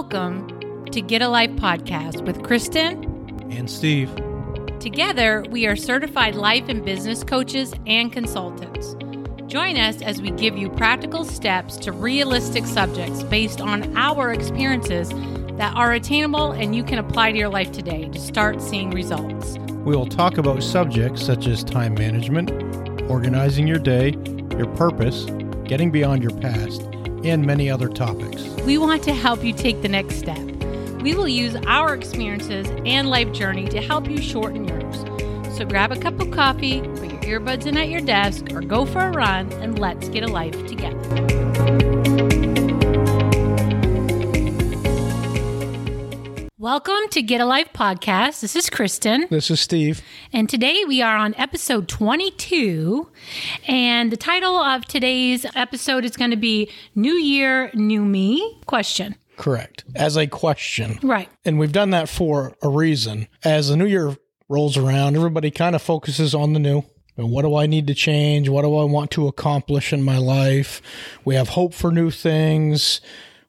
Welcome to Get a Life podcast with Kristen. And Steve. Together, we are certified life and business coaches and consultants. Join us as we give you practical steps to realistic subjects based on our experiences that are attainable and you can apply to your life today to start seeing results. We will talk about subjects such as time management, organizing your day, your purpose, getting beyond your past, and many other topics. We want to help you take the next step. We will use our experiences and life journey to help you shorten yours. So grab a cup of coffee, put your earbuds in at your desk, or go for a run, and let's get a life together. Welcome to Get a Life podcast. This is Kristen. This is Steve. And today we are on episode 22. And the title of today's episode is going to be New Year, New Me? Question. Correct. As a question. Right. And we've done that for a reason. As the new year rolls around, everybody kind of focuses on the new. And what do I need to change? What do I want to accomplish in my life? We have hope for new things.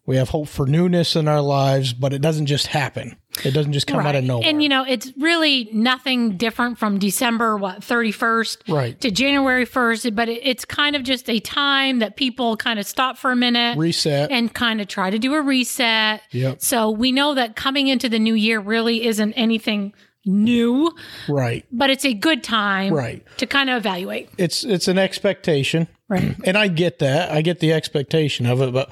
We have hope for newness in our lives, but it doesn't just happen. It doesn't just come out of nowhere. And you know, it's really nothing different from December what 31st Right. to January 1st, but it, it's kind of just a time that people kind of stop for a minute Reset. and kind of try to do a reset. Yep. So we know that coming into the new year really isn't anything new, right. but it's a good time Right. to kind of evaluate. It's it's an expectation. Right. And I get that. I get the expectation of it, but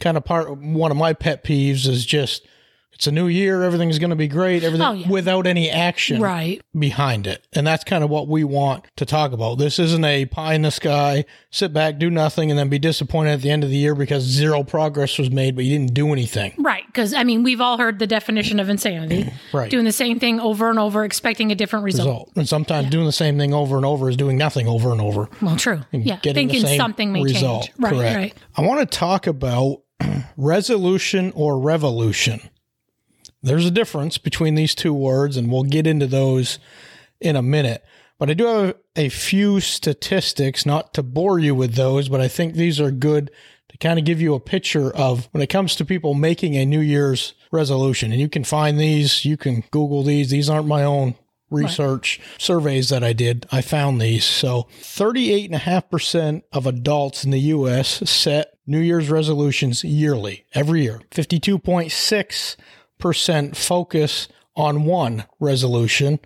kind of part one of my pet peeves is just it's a new year, everything's going to be great, everything Oh, yeah. without any action Right. behind it. And that's kind of what we want to talk about. This isn't a pie in the sky, sit back, do nothing and then be disappointed at the end of the year because zero progress was made, but you didn't do anything. Right. Because, I mean, we've all heard the definition of insanity Right. doing the same thing over and over, expecting a different result. Result. And sometimes doing the same thing over and over is doing nothing over and over. Well, true. Yeah. getting the Thinking same something may result. change. Right. Correct. Right. I want to talk about resolution or revolution. There's a difference between these two words, and we'll get into those in a minute. But I do have a few statistics, not to bore you with those, but I think these are good to kind of give you a picture of when it comes to people making a New Year's resolution. And you can find these, you can Google these. These aren't my own research surveys that I did. I found these. So 38.5% of adults in the US set New Year's resolutions yearly, every year. 52.6% focus on one resolution,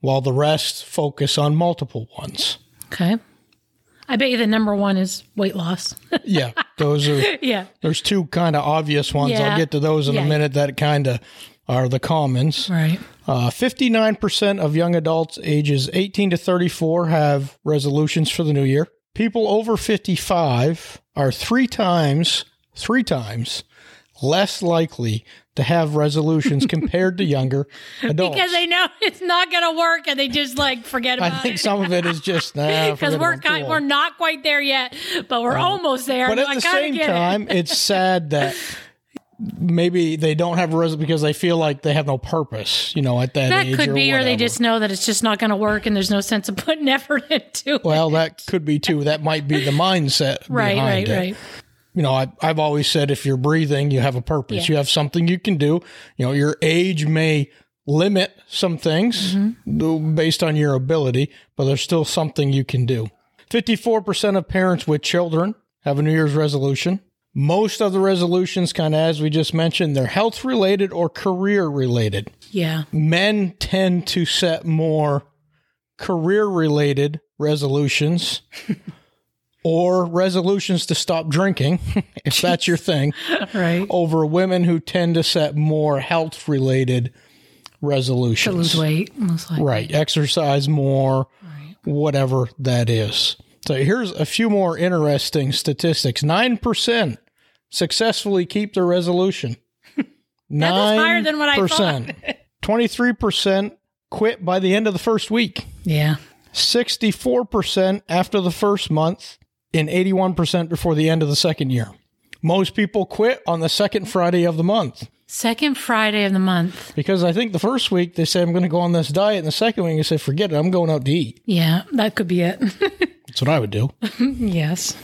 while the rest focus on multiple ones. Okay. I bet you the number one is weight loss. Yeah, those are yeah. there's two kind of obvious ones. Yeah. I'll get to those in Yeah. a minute that kind of are the commons. Right. Uh, 59% of young adults ages 18 to 34 have resolutions for the new year. People over 55 are three times, three times less likely to have resolutions compared to younger adults. Because they know it's not going to work and they just like forget about it. I think it. some of it is just nah, Because forget we're kind, we're not quite there yet, but we're um, almost there. But at the same get it. time, it's sad that maybe they don't have a resolution because they feel like they have no purpose, you know, at that, that age could or be, or they just know that it's just not going to work and there's no sense of putting effort into it. Well, that could be too. That might be the mindset right, right, behind it. right. You know, I, I've always said if you're breathing, you have a purpose. Yeah. You have something you can do. You know, your age may limit some things Mm-hmm. based on your ability, but there's still something you can do. 54% of parents with children have a New Year's resolution. Most of the resolutions, kind of as we just mentioned, they're health related or career related. Yeah. Men tend to set more career related resolutions or resolutions to stop drinking, if that's your thing, Right. over women who tend to set more health related resolutions. To lose weight, most likely. Right. Exercise more, whatever that is. So here's a few more interesting statistics 9% successfully keep their resolution. Was higher than what I thought. 23% quit by the end of the first week. Yeah. 64% after the first month, and 81% before the end of the second year. Most people quit on the second Friday of the month Second Friday of the month. because I think the first week they say, I'm going to go on this diet, and the second week they say, forget it, I'm going out to eat. Yeah, that could be it. That's what I would do. yes.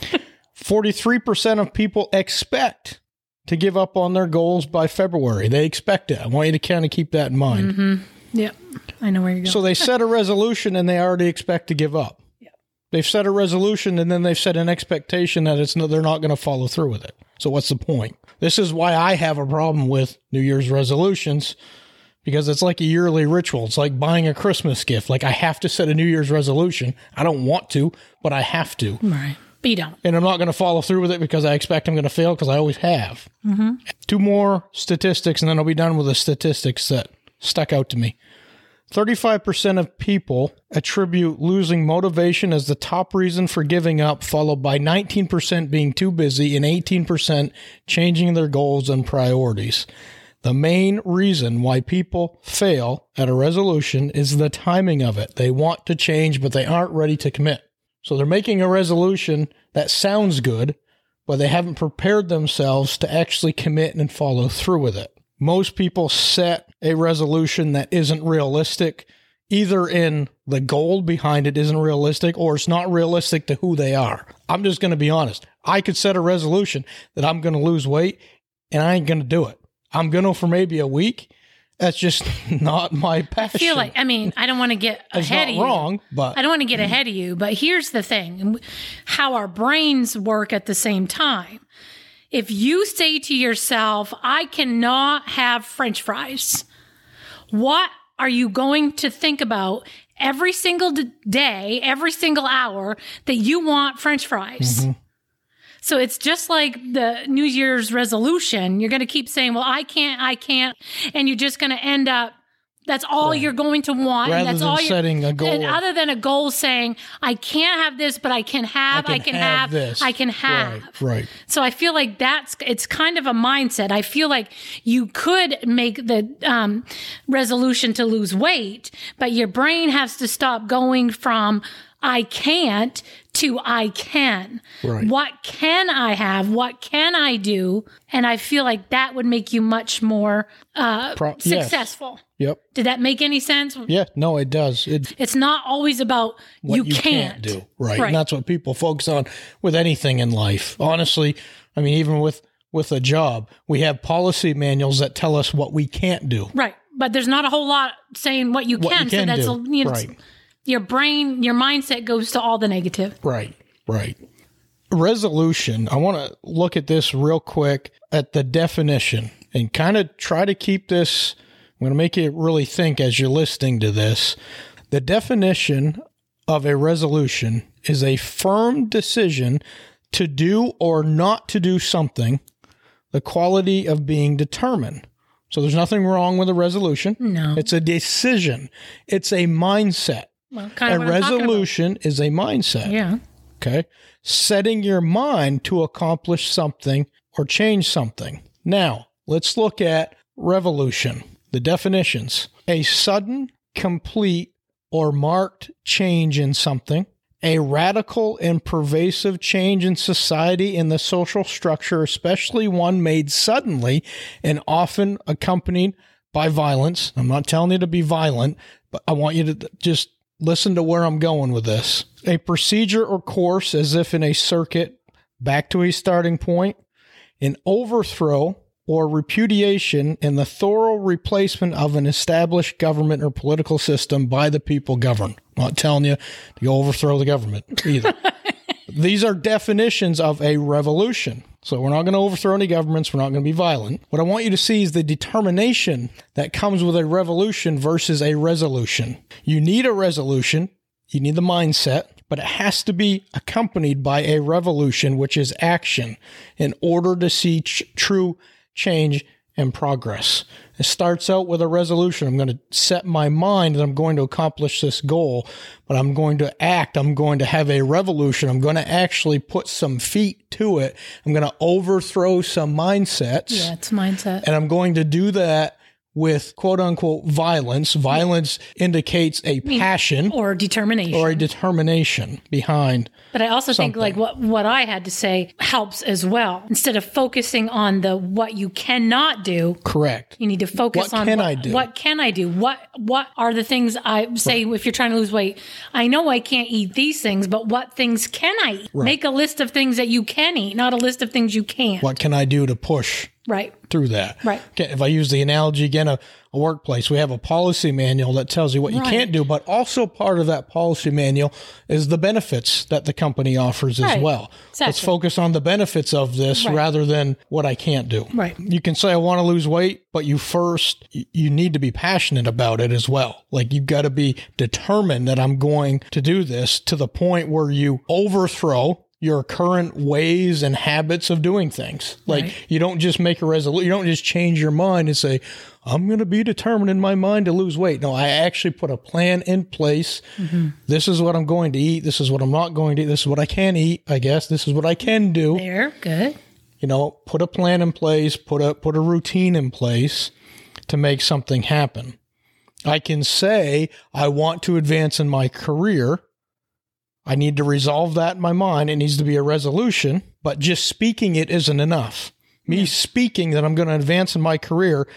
43% of people expect to give up on their goals by February. They expect it. I want you to kind of keep that in mind. Mm-hmm. Yeah, I know where you're going. So they set a resolution and they already expect to give up. They've set a resolution and then they've set an expectation that it's no, they're not going to follow through with it. So what's the point? This is why I have a problem with New Year's resolutions because it's like a yearly ritual. It's like buying a Christmas gift. Like I have to set a New Year's resolution. I don't want to, but I have to. right. But you don't. And I'm not going to follow through with it because I expect I'm going to fail because I always have. Two more statistics and then I'll be done with the statistics that stuck out to me. 35% of people attribute losing motivation as the top reason for giving up, followed by 19% being too busy and 18% changing their goals and priorities. The main reason why people fail at a resolution is the timing of it. They want to change, but they aren't ready to commit. So they're making a resolution that sounds good, but they haven't prepared themselves to actually commit and follow through with it. Most people set a resolution that isn't realistic, either in the goal behind it isn't realistic or it's not realistic to who they are. I'm just going to be honest. I could set a resolution that I'm going to lose weight and I ain't going to do it. I'm going to for maybe a week. That's just not my passion. I feel like, I mean, I don't want to get ahead of you. wrong, but I don't want to get ahead of you, but here's the thing how our brains work at the same time. If you say to yourself, I cannot have french fries, what are you going to think about every single day, every single hour that you want french fries? Mm-hmm. So it's just like the New Year's resolution. You're going to keep saying, well, I can't, I can't. And you're just going to end up, that's all you're going to want. rather that's than all setting a goal and other than a goal saying, I can't have this, but I can have, I can, have, this. I can have. Right, right. So I feel like that's it's kind of a mindset. I feel like you could make the um, resolution to lose weight, but your brain has to stop going from I can't to I can. Right. What can I have? What can I do? And I feel like that would make you much more uh, Pro- yes. successful. Yep. Did that make any sense? Yeah, no, it does. It It's not always about what you, you, can't. do. Right. Right. And that's what people focus on with anything in life. Honestly, I mean, even with with a job, we have policy manuals that tell us what we can't do. Right. But there's not a whole lot saying what you What can. you can so that's do. A, you know, right. Your brain, your mindset goes to all the negative. Right. Right. Resolution. I want to look at this real quick at the definition and kind of try to keep this. I'm going to make you really think as you're listening to this. The definition of a resolution is a firm decision to do or not to do something, the quality of being determined. So there's nothing wrong with a resolution. No. It's a decision, it's a mindset. Well, kind A of what I'm talking about. resolution is a mindset. Yeah. Okay. Setting your mind to accomplish something or change something. Now, let's look at revolution. The definitions a sudden, complete, or marked change in something, a radical and pervasive change in society in the social structure, especially one made suddenly and often accompanied by violence. I'm not telling you to be violent, but I want you to just listen to where I'm going with this. A procedure or course as if in a circuit back to a starting point, an overthrow or repudiation and the thorough replacement of an established government or political system by the people governed. I'm not telling you to overthrow the government either. These are definitions of a revolution. So we're not going to overthrow any governments. We're not going to be violent. What I want you to see is the determination that comes with a revolution versus a resolution. You need a resolution. You need the mindset, but it has to be accompanied by a revolution, which is action in order to see ch- true change and progress. It starts out with a resolution. I'm going to set my mind that I'm going to accomplish this goal, but I'm going to act. I'm going to have a revolution. I'm going to actually put some feet to it. I'm going to overthrow some mindsets. Yeah, it's mindset. And I'm going to do that with quote unquote violence. Violence indicates a passion Or determination. or a determination behind. but I also think like what what I had to say helps as well. Instead of focusing on the what you cannot do, Correct. you need to focus What on can what, I do? what can I do? What what are the things I say if you're trying to lose weight? I know I can't eat these things, but what things can I eat? Make a list of things that you can eat, not a list of things you can't. What can I do to push Right. through that. Right. Okay, if I use the analogy again, a, a workplace, we have a policy manual that tells you what you Right. can't do, but also part of that policy manual is the benefits that the company offers as Right. well. Let's focus on the benefits of this Right. rather than what I can't do. Right. You can say I want to lose weight, but you first you need to be passionate about it as well. Like you've got to be determined that I'm going to do this to the point where you overthrow your current ways and habits of doing things. Like Right. you don't just make a resolution, you don't just change your mind and say, I'm going to be determined in my mind to lose weight. No, I actually put a plan in place. Mm-hmm. This is what I'm going to eat. This is what I'm not going to eat. This is what I can eat, I guess. This is what I can do There. Good. you know put a plan in place put a put a routine in place to make something happen i can say i want to advance in my career i need to resolve that in my mind it needs to be a resolution but just speaking it isn't enough me speaking that i'm going to advance in my career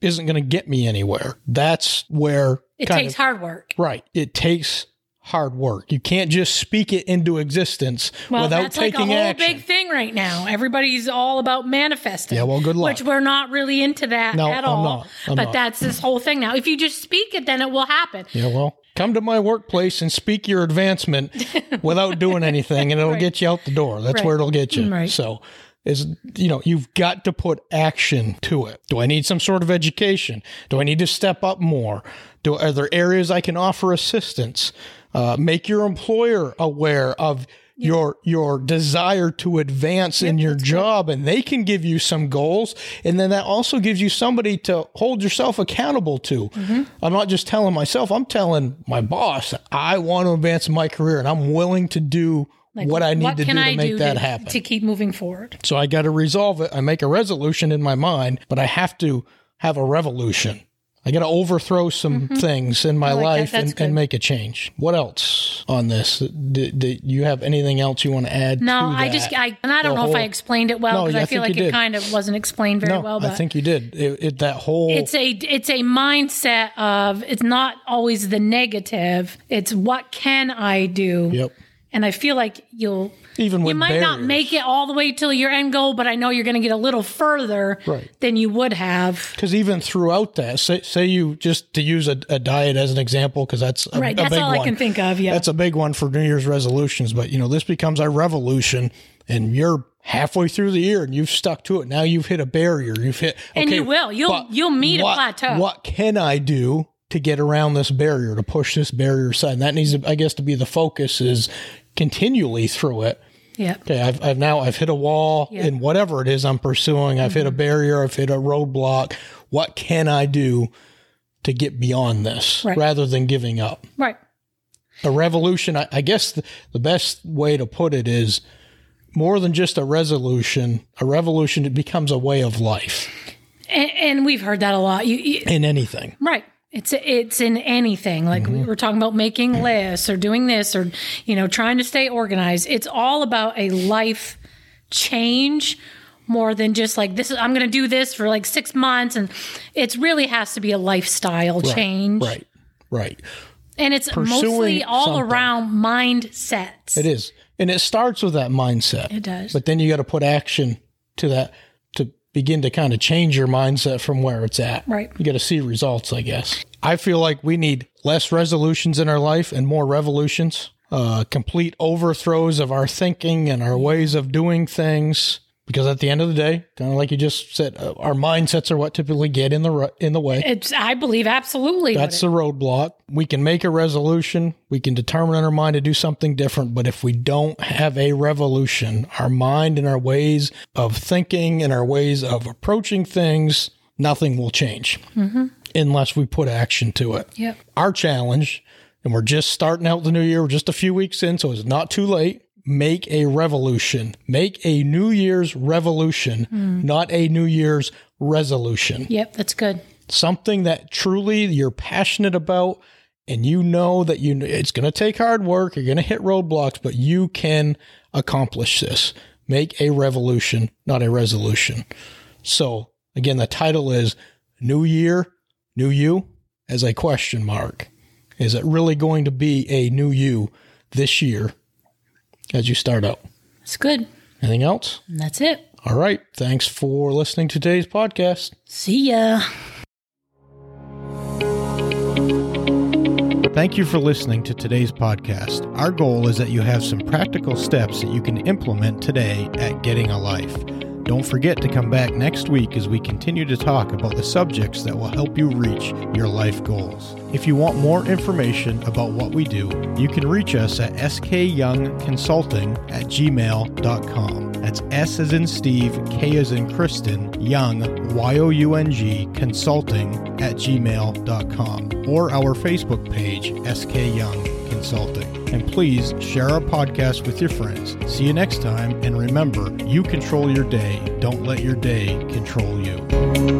isn't going to get me anywhere that's where It takes of- hard work. right it takes hard work you can't just speak it into existence Well, without that's like a taking whole action big thing right now. Everybody's all about manifesting. Yeah, well, good luck. Which we're not really into that No, at I'm all. not. I'm but not. that's this whole thing now. If you just speak it, then it will happen. Yeah, well, come to my workplace and speak your advancement without doing anything, and it'll Right. get you out the door. That's Right. where it'll get you. Right. So, is you know, you've got to put action to it. Do I need some sort of education? Do I need to step up more? Do are there areas I can offer assistance? Uh, make your employer aware of. Your your desire to advance in your job, and they can give you some goals, and then that also gives you somebody to hold yourself accountable to. Mm-hmm. I'm not just telling myself; I'm telling my boss I want to advance my career, and I'm willing to do Like, what I need to do to I make do that to, happen. to keep moving forward? so I got to resolve it. I make a resolution in my mind, but I have to have a revolution. I got to overthrow some things in my Mm-hmm. like life and, and make a change. What else on this? Do, do you have anything else you want to add? No, to I just I and I don't The know if I explained it well No, because yeah, I I feel like it kind of wasn't explained very no, well. But I think you did. It, it, that whole it's a it's a mindset of it's not always the negative. It's what can I do? yep. And I feel like you'll Even you might not make it all the way till your end goal, but I know you're going to get a little further Right. than you would have. Because even throughout that, say, say you just to use a, a diet as an example, because that's a, Right. a That's big all one. I can think of. Yeah. That's a big one for New Year's resolutions. But you know, this becomes a revolution, and you're halfway through the year and you've stuck to it. Now you've hit a barrier. You've hit, And you will. You'll- you'll meet a plateau. What can I do to get around this barrier to push this barrier aside? And that needs, to, I guess, to be the focus is continually through it. yeah. Okay, I've, I've now I've hit a wall Yeah. in whatever it is I'm pursuing. I've hit a mm-hmm. barrier. I've hit a roadblock. What can I do to get beyond this Right. rather than giving up? Right. A revolution. I, I guess the, the best way to put it is more than just a resolution. A revolution it becomes a way of life And, and we've heard that a lot. You, you in anything. Right. It's it's in anything. Like Mm-hmm. we were talking about making lists or doing this or you know trying to stay organized. It's all about a life change more than just like this is I'm going to do this for like 6 months and it really has to be a lifestyle change. Right. Right. And it's mostly all something. around mindsets. It is, and it starts with that mindset. It does. But then you got to put action to that to begin to kind of change your mindset from where it's at. Right. You got to see results, I guess. I feel like we need less resolutions in our life and more revolutions, uh, complete overthrows of our thinking and our ways of doing things. Because at the end of the day, kind of like you just said, uh, our mindsets are what typically get in the ru- in the way. It's I believe absolutely. That's the roadblock. We can make a resolution. We can determine in our mind to do something different. But if we don't have a revolution, our mind and our ways of thinking and our ways of approaching things, nothing will change unless we put action to it. Yep. Our challenge, and we're just starting out the new year, we're just a few weeks in, so it's not too late. Make a revolution. Make a New Year's revolution, hmm. not a New Year's resolution Yep, that's good. something that truly you're passionate about and you know that you it's going to take hard work you're going to hit roadblocks but you can accomplish this make a revolution not a resolution so again the title is new year new you as a question mark is it really going to be a new you this year as you start out It's good. anything else that's it. All right. Thanks for listening to today's podcast. See ya. Thank you for listening to today's podcast. Our goal is that you have some practical steps that you can implement today at Getting a Life. Don't forget to come back next week as we continue to talk about the subjects that will help you reach your life goals. If you want more information about what we do, you can reach us at skyoungconsulting at gmail.com. That's S as in Steve, K as in Kristen, Young, Y O U N G, consulting at gmail.com, or our Facebook page, SK Young Consulting. And please share our podcast with your friends. See you next time, and remember, you control your day. Don't let your day control you.